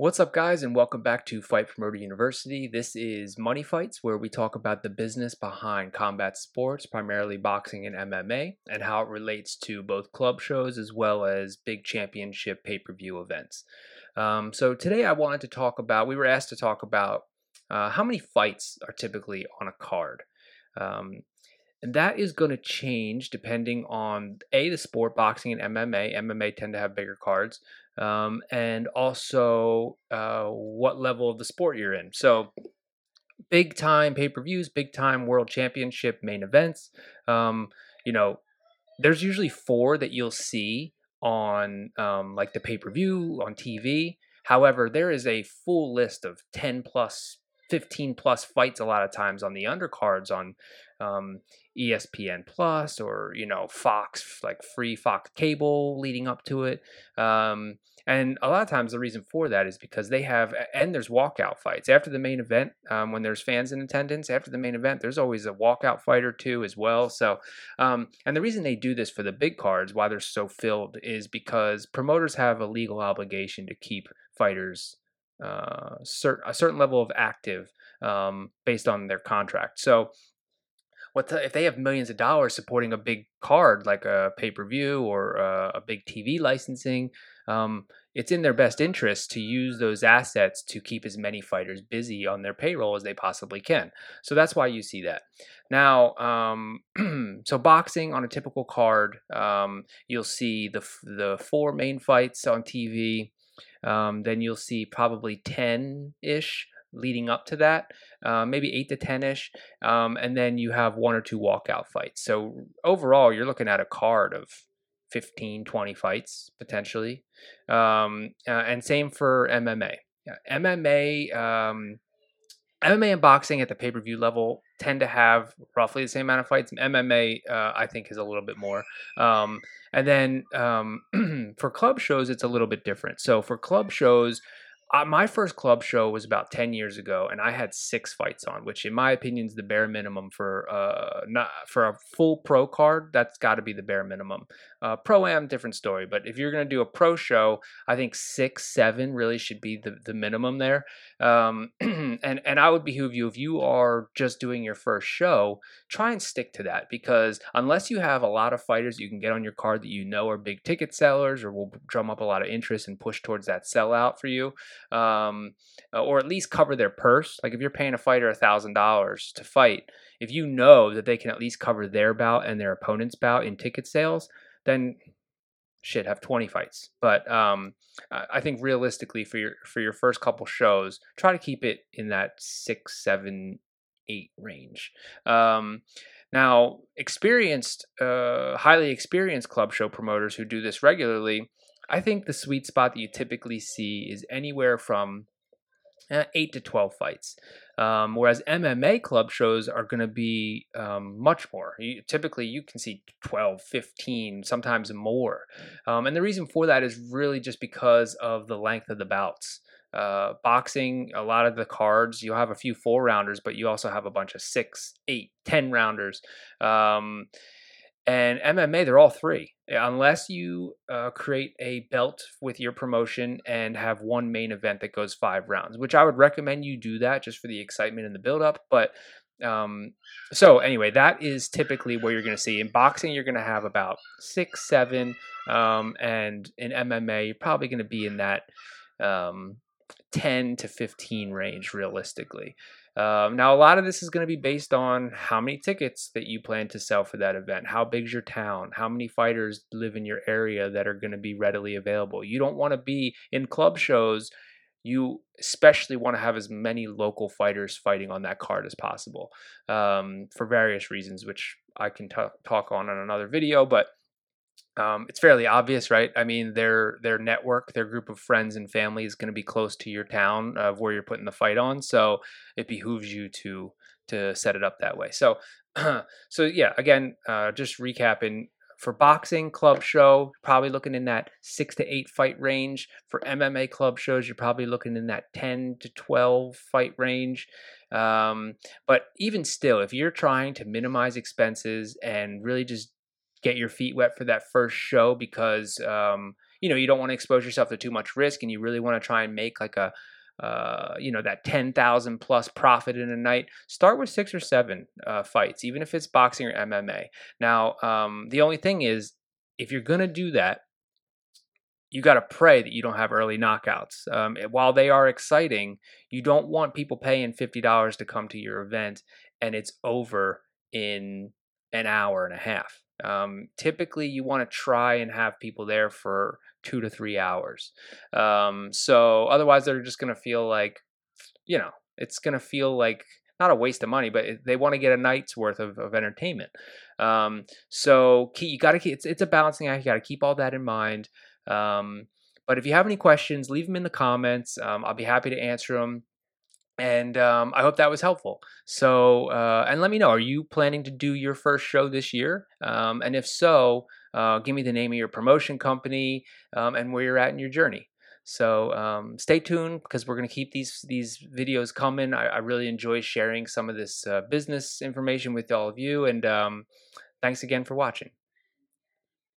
What's up, guys, and welcome back to Fight Promoter University. This is Money Fights, where we talk about the business behind combat sports, primarily boxing and MMA, and how it relates to both club shows as well as big championship pay per view events. Um, so, today I wanted to talk about, we were asked to talk about uh, how many fights are typically on a card. Um, and that is going to change depending on A, the sport, boxing and MMA. MMA tend to have bigger cards um, and also uh, what level of the sport you're in. So, big time pay per views, big time world championship main events. Um, you know, there's usually four that you'll see on um, like the pay per view on TV. However, there is a full list of 10 plus 15 plus fights a lot of times on the undercards on um, ESPN Plus or you know Fox like free Fox cable leading up to it. Um, and a lot of times the reason for that is because they have and there's walkout fights after the main event um, when there's fans in attendance after the main event there's always a walkout fight or two as well so um, and the reason they do this for the big cards why they're so filled is because promoters have a legal obligation to keep fighters uh, cert- a certain level of active um, based on their contract. So, what the, if they have millions of dollars supporting a big card like a pay per view or a, a, big TV licensing? Um, it's in their best interest to use those assets to keep as many fighters busy on their payroll as they possibly can. So that's why you see that. Now, um, so boxing on a typical card, um, you'll see the the four main fights on TV. Um, then you'll see probably 10 ish leading up to that, uh, maybe 8 to 10 ish. Um, and then you have one or two walkout fights. So overall, you're looking at a card of 15, 20 fights potentially. Um, uh, and same for MMA. MMA, um, MMA and boxing at the pay per view level tend to have roughly the same amount of fights. MMA, uh, I think, is a little bit more. Um, and then um, for club shows, it's a little bit different. So for club shows, uh, my first club show was about 10 years ago and i had six fights on which in my opinion is the bare minimum for uh not for a full pro card that's got to be the bare minimum. Uh, pro am different story but if you're going to do a pro show i think six seven really should be the, the minimum there. Um, and and i would behoove you if you are just doing your first show try and stick to that because unless you have a lot of fighters you can get on your card that you know are big ticket sellers or will drum up a lot of interest and push towards that sellout for you um, uh, or at least cover their purse. Like if you're paying a fighter a thousand dollars to fight, if you know that they can at least cover their bout and their opponent's bout in ticket sales, then shit have 20 fights but um, i think realistically for your for your first couple shows try to keep it in that six seven eight range um, now experienced uh, highly experienced club show promoters who do this regularly I think the sweet spot that you typically see is anywhere from uh, 8 to 12 fights. Um, whereas MMA club shows are going to be um, much more. You, typically, you can see 12, 15, sometimes more. Um, and the reason for that is really just because of the length of the bouts. Uh, boxing, a lot of the cards, you'll have a few four rounders, but you also have a bunch of six, eight, ten rounders. Um, and MMA, they're all three. Unless you uh, create a belt with your promotion and have one main event that goes five rounds, which I would recommend you do that just for the excitement and the build up. But um, so anyway, that is typically where you're going to see. In boxing, you're going to have about six, seven, um, and in MMA, you're probably going to be in that um, 10 to 15 range realistically. Um, now, a lot of this is going to be based on how many tickets that you plan to sell for that event. How big's your town? How many fighters live in your area that are going to be readily available? You don't want to be in club shows. You especially want to have as many local fighters fighting on that card as possible um, for various reasons, which I can t- talk on in another video. But um, it's fairly obvious, right? I mean, their their network, their group of friends and family is going to be close to your town of where you're putting the fight on, so it behooves you to to set it up that way. So, so yeah, again, uh, just recapping for boxing club show, probably looking in that six to eight fight range. For MMA club shows, you're probably looking in that ten to twelve fight range. Um, but even still, if you're trying to minimize expenses and really just get your feet wet for that first show because um, you know you don't want to expose yourself to too much risk and you really want to try and make like a uh, you know that 10,000 plus profit in a night start with six or seven uh, fights even if it's boxing or MMA now um, the only thing is if you're going to do that you got to pray that you don't have early knockouts. Um, while they are exciting, you don't want people paying $50 to come to your event and it's over in an hour and a half. Um, typically, you want to try and have people there for two to three hours. Um, so otherwise, they're just going to feel like, you know, it's going to feel like not a waste of money, but they want to get a night's worth of, of entertainment. Um, so you got to keep it's, it's a balancing act. You got to keep all that in mind. Um, but if you have any questions, leave them in the comments. Um, I'll be happy to answer them. And um, I hope that was helpful. So, uh, and let me know, are you planning to do your first show this year? Um, and if so, uh, give me the name of your promotion company um, and where you're at in your journey. So um, stay tuned because we're going to keep these these videos coming. I, I really enjoy sharing some of this uh, business information with all of you, and um, thanks again for watching.